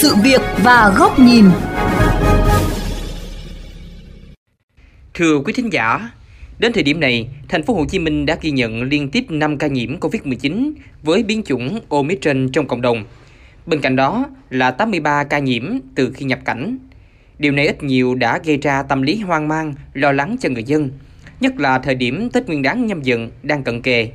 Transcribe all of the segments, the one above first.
sự việc và góc nhìn. Thưa quý thính giả, đến thời điểm này, thành phố Hồ Chí Minh đã ghi nhận liên tiếp 5 ca nhiễm COVID-19 với biến chủng Omicron trong cộng đồng. Bên cạnh đó là 83 ca nhiễm từ khi nhập cảnh. Điều này ít nhiều đã gây ra tâm lý hoang mang, lo lắng cho người dân, nhất là thời điểm Tết Nguyên đán nhâm dần đang cận kề.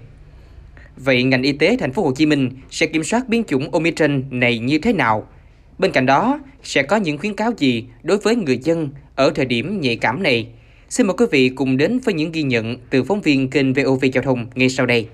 Vậy ngành y tế thành phố Hồ Chí Minh sẽ kiểm soát biến chủng Omicron này như thế nào? Bên cạnh đó, sẽ có những khuyến cáo gì đối với người dân ở thời điểm nhạy cảm này? Xin mời quý vị cùng đến với những ghi nhận từ phóng viên kênh VOV Giao thông ngay sau đây.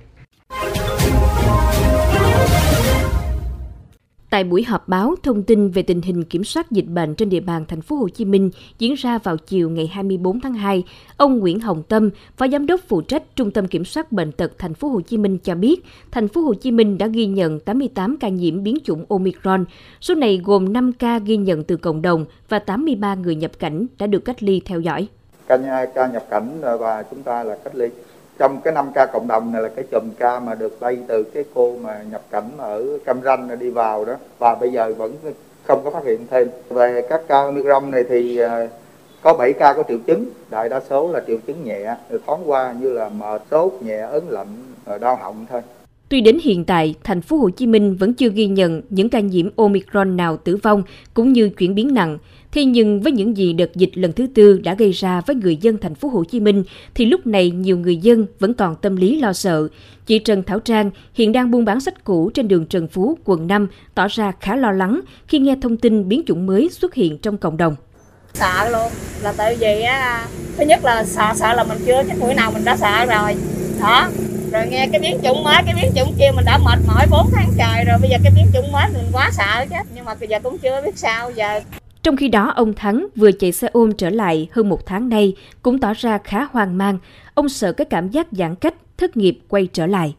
Tại buổi họp báo thông tin về tình hình kiểm soát dịch bệnh trên địa bàn thành phố Hồ Chí Minh diễn ra vào chiều ngày 24 tháng 2, ông Nguyễn Hồng Tâm, Phó Giám đốc phụ trách Trung tâm Kiểm soát bệnh tật thành phố Hồ Chí Minh cho biết, thành phố Hồ Chí Minh đã ghi nhận 88 ca nhiễm biến chủng Omicron. Số này gồm 5 ca ghi nhận từ cộng đồng và 83 người nhập cảnh đã được cách ly theo dõi. Ca, ca nhập cảnh ờ, và chúng ta là cách ly trong cái 5 ca cộng đồng này là cái chùm ca mà được lây từ cái cô mà nhập cảnh ở Cam Ranh đi vào đó. Và bây giờ vẫn không có phát hiện thêm. Về các ca Omicron này thì à, có 7 ca có triệu chứng. Đại đa số là triệu chứng nhẹ thoáng qua như là mệt, sốt, nhẹ, ớn lạnh, đau họng thôi. Tuy đến hiện tại, thành phố Hồ Chí Minh vẫn chưa ghi nhận những ca nhiễm Omicron nào tử vong cũng như chuyển biến nặng, thế nhưng với những gì đợt dịch lần thứ tư đã gây ra với người dân thành phố Hồ Chí Minh thì lúc này nhiều người dân vẫn còn tâm lý lo sợ. Chị Trần Thảo Trang hiện đang buôn bán sách cũ trên đường Trần Phú, quận 5 tỏ ra khá lo lắng khi nghe thông tin biến chủng mới xuất hiện trong cộng đồng. Sợ luôn, là tại vì á, thứ nhất là sợ sợ là mình chưa chắc mũi nào mình đã sợ rồi. Đó, rồi nghe cái biến chủng mới cái biến chủng kia mình đã mệt mỏi 4 tháng trời rồi bây giờ cái biến chủng mới mình quá sợ chứ nhưng mà bây giờ cũng chưa biết sao giờ trong khi đó, ông Thắng vừa chạy xe ôm trở lại hơn một tháng nay cũng tỏ ra khá hoang mang. Ông sợ cái cảm giác giãn cách, thất nghiệp quay trở lại.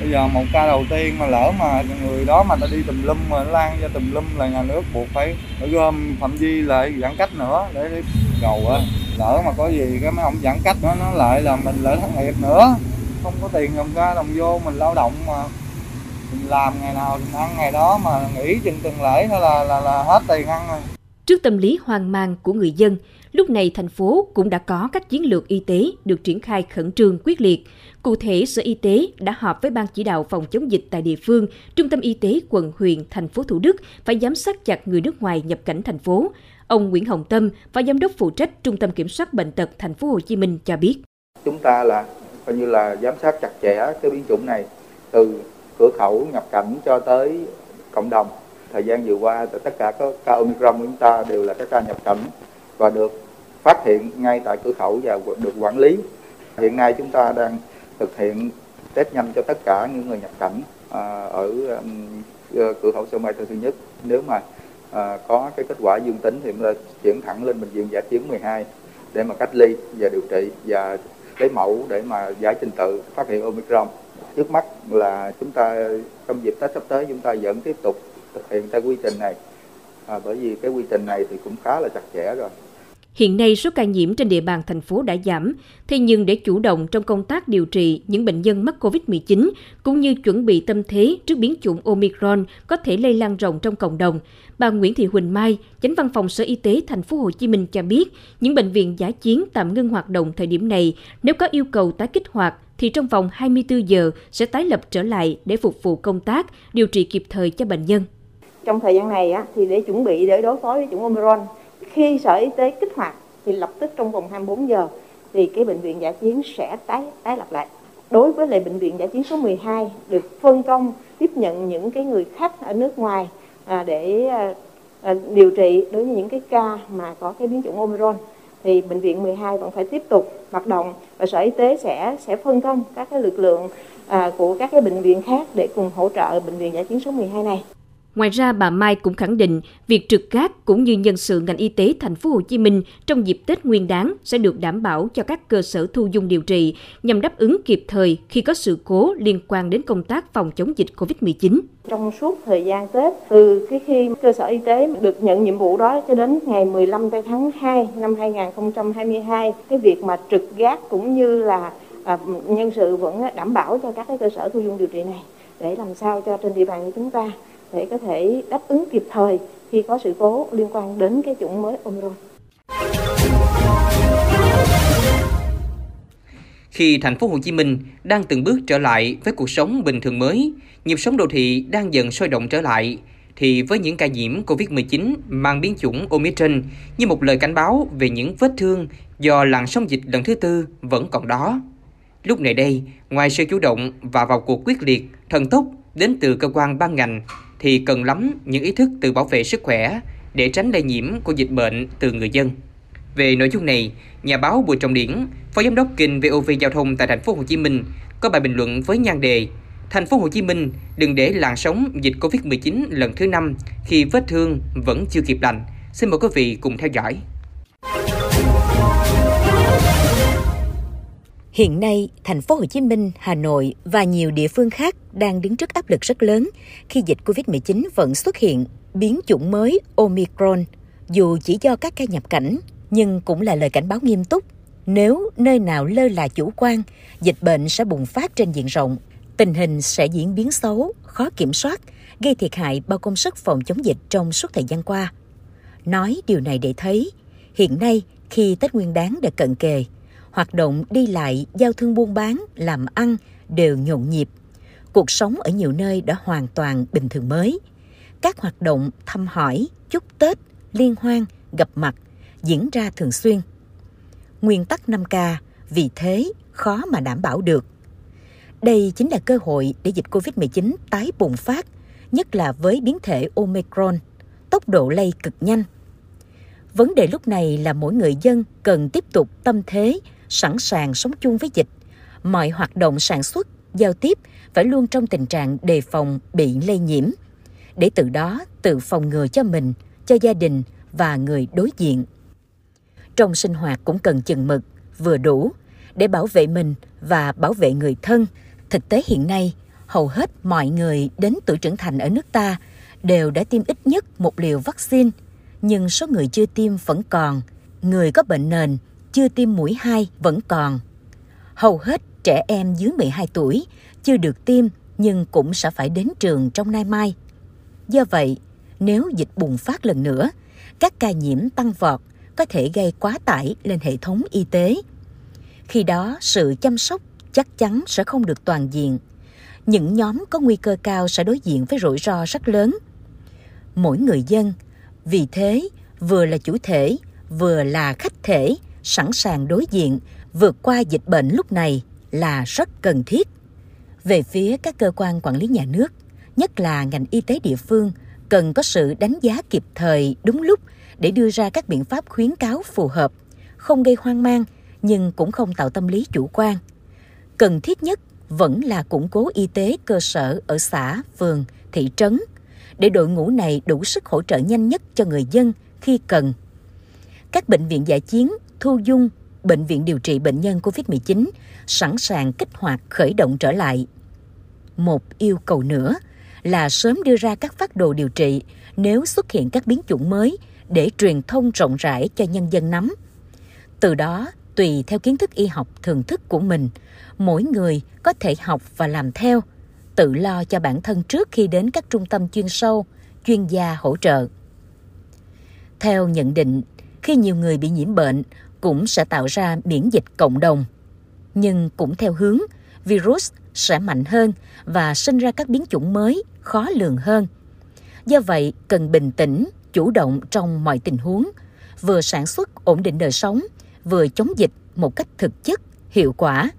Bây giờ một ca đầu tiên mà lỡ mà người đó mà ta đi tùm lum mà lan ra tùm lum là nhà nước buộc phải, phải gom phạm vi lại giãn cách nữa để, để gầu á. Lỡ mà có gì cái mấy ông giãn cách đó nó lại là mình lỡ thất nghiệp nữa không có tiền đồng ra đồng vô mình lao động mà mình làm ngày nào mình ăn ngày đó mà nghỉ chừng tuần lễ nữa là là là hết tiền ăn rồi Trước tâm lý hoang mang của người dân, lúc này thành phố cũng đã có các chiến lược y tế được triển khai khẩn trương quyết liệt. Cụ thể, Sở Y tế đã họp với Ban chỉ đạo phòng chống dịch tại địa phương, Trung tâm Y tế quận huyện, thành phố Thủ Đức phải giám sát chặt người nước ngoài nhập cảnh thành phố. Ông Nguyễn Hồng Tâm, Phó Giám đốc phụ trách Trung tâm Kiểm soát Bệnh tật thành phố Hồ Chí Minh cho biết. Chúng ta là coi như là giám sát chặt chẽ cái biến chủng này, từ cửa khẩu nhập cảnh cho tới cộng đồng. Thời gian vừa qua, tất cả các ca omicron của chúng ta đều là các ca nhập cảnh và được phát hiện ngay tại cửa khẩu và được quản lý. Hiện nay chúng ta đang thực hiện test nhanh cho tất cả những người nhập cảnh à, ở ờ, cửa khẩu sân bay Tân Sơn Nhất. Nếu mà à, có cái kết quả dương tính thì chúng ta chuyển thẳng lên bệnh viện giả chiến 12 để mà cách ly và điều trị và lấy mẫu để mà giải trình tự phát hiện Omicron. Trước mắt là chúng ta trong dịp Tết sắp tới chúng ta vẫn tiếp tục thực hiện theo quy trình này. À, bởi vì cái quy trình này thì cũng khá là chặt chẽ rồi. Hiện nay số ca nhiễm trên địa bàn thành phố đã giảm, thế nhưng để chủ động trong công tác điều trị những bệnh nhân mắc COVID-19 cũng như chuẩn bị tâm thế trước biến chủng Omicron có thể lây lan rộng trong cộng đồng, bà Nguyễn Thị Huỳnh Mai, Chánh văn phòng Sở Y tế thành phố Hồ Chí Minh cho biết, những bệnh viện giả chiến tạm ngưng hoạt động thời điểm này, nếu có yêu cầu tái kích hoạt thì trong vòng 24 giờ sẽ tái lập trở lại để phục vụ công tác điều trị kịp thời cho bệnh nhân. Trong thời gian này thì để chuẩn bị để đối phó với chủng Omicron khi sở y tế kích hoạt thì lập tức trong vòng 24 giờ thì cái bệnh viện giả chiến sẽ tái tái lập lại đối với lại bệnh viện giả chiến số 12 được phân công tiếp nhận những cái người khách ở nước ngoài à, để à, à, điều trị đối với những cái ca mà có cái biến chủng Omicron thì bệnh viện 12 vẫn phải tiếp tục hoạt động và sở y tế sẽ sẽ phân công các cái lực lượng à, của các cái bệnh viện khác để cùng hỗ trợ bệnh viện giả chiến số 12 này. Ngoài ra, bà Mai cũng khẳng định việc trực gác cũng như nhân sự ngành y tế thành phố Hồ Chí Minh trong dịp Tết Nguyên đán sẽ được đảm bảo cho các cơ sở thu dung điều trị nhằm đáp ứng kịp thời khi có sự cố liên quan đến công tác phòng chống dịch COVID-19. Trong suốt thời gian Tết, từ cái khi cơ sở y tế được nhận nhiệm vụ đó cho đến ngày 15 tháng 2 năm 2022, cái việc mà trực gác cũng như là à, nhân sự vẫn đảm bảo cho các cái cơ sở thu dung điều trị này để làm sao cho trên địa bàn của chúng ta để có thể đáp ứng kịp thời khi có sự cố liên quan đến cái chủng mới Omicron. Khi thành phố Hồ Chí Minh đang từng bước trở lại với cuộc sống bình thường mới, nhịp sống đô thị đang dần sôi động trở lại, thì với những ca nhiễm COVID-19 mang biến chủng Omicron như một lời cảnh báo về những vết thương do làn sóng dịch lần thứ tư vẫn còn đó. Lúc này đây, ngoài sự chủ động và vào cuộc quyết liệt, thần tốc đến từ cơ quan ban ngành, thì cần lắm những ý thức tự bảo vệ sức khỏe để tránh lây nhiễm của dịch bệnh từ người dân. Về nội dung này, nhà báo Bùi Trọng Điển, Phó Giám đốc kênh VOV Giao thông tại thành phố Hồ Chí Minh có bài bình luận với nhan đề Thành phố Hồ Chí Minh đừng để làn sóng dịch Covid-19 lần thứ năm khi vết thương vẫn chưa kịp lành. Xin mời quý vị cùng theo dõi. Hiện nay, thành phố Hồ Chí Minh, Hà Nội và nhiều địa phương khác đang đứng trước áp lực rất lớn khi dịch Covid-19 vẫn xuất hiện biến chủng mới Omicron. Dù chỉ do các ca nhập cảnh, nhưng cũng là lời cảnh báo nghiêm túc. Nếu nơi nào lơ là chủ quan, dịch bệnh sẽ bùng phát trên diện rộng. Tình hình sẽ diễn biến xấu, khó kiểm soát, gây thiệt hại bao công sức phòng chống dịch trong suốt thời gian qua. Nói điều này để thấy, hiện nay khi Tết Nguyên đáng đã cận kề, hoạt động đi lại, giao thương buôn bán, làm ăn đều nhộn nhịp. Cuộc sống ở nhiều nơi đã hoàn toàn bình thường mới. Các hoạt động thăm hỏi, chúc Tết, liên hoan, gặp mặt diễn ra thường xuyên. Nguyên tắc 5K vì thế khó mà đảm bảo được. Đây chính là cơ hội để dịch COVID-19 tái bùng phát, nhất là với biến thể Omicron, tốc độ lây cực nhanh. Vấn đề lúc này là mỗi người dân cần tiếp tục tâm thế sẵn sàng sống chung với dịch. Mọi hoạt động sản xuất, giao tiếp phải luôn trong tình trạng đề phòng bị lây nhiễm, để từ đó tự phòng ngừa cho mình, cho gia đình và người đối diện. Trong sinh hoạt cũng cần chừng mực, vừa đủ để bảo vệ mình và bảo vệ người thân. Thực tế hiện nay, hầu hết mọi người đến tuổi trưởng thành ở nước ta đều đã tiêm ít nhất một liều vaccine, nhưng số người chưa tiêm vẫn còn. Người có bệnh nền chưa tiêm mũi 2 vẫn còn. Hầu hết trẻ em dưới 12 tuổi chưa được tiêm nhưng cũng sẽ phải đến trường trong nay mai. Do vậy, nếu dịch bùng phát lần nữa, các ca nhiễm tăng vọt có thể gây quá tải lên hệ thống y tế. Khi đó, sự chăm sóc chắc chắn sẽ không được toàn diện. Những nhóm có nguy cơ cao sẽ đối diện với rủi ro rất lớn. Mỗi người dân, vì thế, vừa là chủ thể, vừa là khách thể, sẵn sàng đối diện, vượt qua dịch bệnh lúc này là rất cần thiết. Về phía các cơ quan quản lý nhà nước, nhất là ngành y tế địa phương, cần có sự đánh giá kịp thời đúng lúc để đưa ra các biện pháp khuyến cáo phù hợp, không gây hoang mang nhưng cũng không tạo tâm lý chủ quan. Cần thiết nhất vẫn là củng cố y tế cơ sở ở xã, phường, thị trấn để đội ngũ này đủ sức hỗ trợ nhanh nhất cho người dân khi cần. Các bệnh viện giả chiến, thu dung, bệnh viện điều trị bệnh nhân COVID-19 sẵn sàng kích hoạt khởi động trở lại. Một yêu cầu nữa là sớm đưa ra các phát đồ điều trị nếu xuất hiện các biến chủng mới để truyền thông rộng rãi cho nhân dân nắm. Từ đó, tùy theo kiến thức y học thường thức của mình, mỗi người có thể học và làm theo, tự lo cho bản thân trước khi đến các trung tâm chuyên sâu, chuyên gia hỗ trợ. Theo nhận định, khi nhiều người bị nhiễm bệnh cũng sẽ tạo ra miễn dịch cộng đồng. Nhưng cũng theo hướng, virus sẽ mạnh hơn và sinh ra các biến chủng mới khó lường hơn. Do vậy, cần bình tĩnh, chủ động trong mọi tình huống, vừa sản xuất ổn định đời sống, vừa chống dịch một cách thực chất, hiệu quả,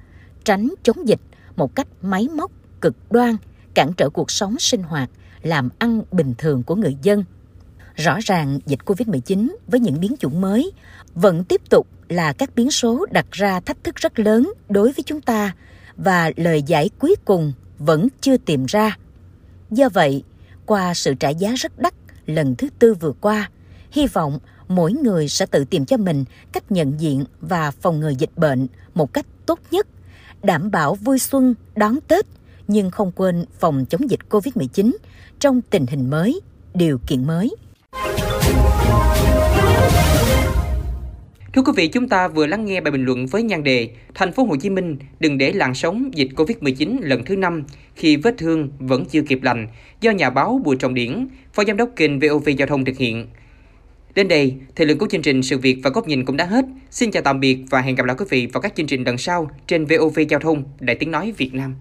tránh chống dịch một cách máy móc, cực đoan, cản trở cuộc sống sinh hoạt, làm ăn bình thường của người dân. Rõ ràng dịch Covid-19 với những biến chủng mới vẫn tiếp tục là các biến số đặt ra thách thức rất lớn đối với chúng ta và lời giải cuối cùng vẫn chưa tìm ra. Do vậy, qua sự trả giá rất đắt lần thứ tư vừa qua, hy vọng mỗi người sẽ tự tìm cho mình cách nhận diện và phòng ngừa dịch bệnh một cách tốt nhất, đảm bảo vui xuân đón Tết nhưng không quên phòng chống dịch COVID-19 trong tình hình mới, điều kiện mới. Thưa quý vị, chúng ta vừa lắng nghe bài bình luận với nhan đề Thành phố Hồ Chí Minh đừng để làn sóng dịch Covid-19 lần thứ năm khi vết thương vẫn chưa kịp lành do nhà báo Bùi Trọng Điển, phó giám đốc kênh VOV Giao thông thực hiện. Đến đây, thời lượng của chương trình Sự việc và góc nhìn cũng đã hết. Xin chào tạm biệt và hẹn gặp lại quý vị vào các chương trình lần sau trên VOV Giao thông Đại tiếng nói Việt Nam.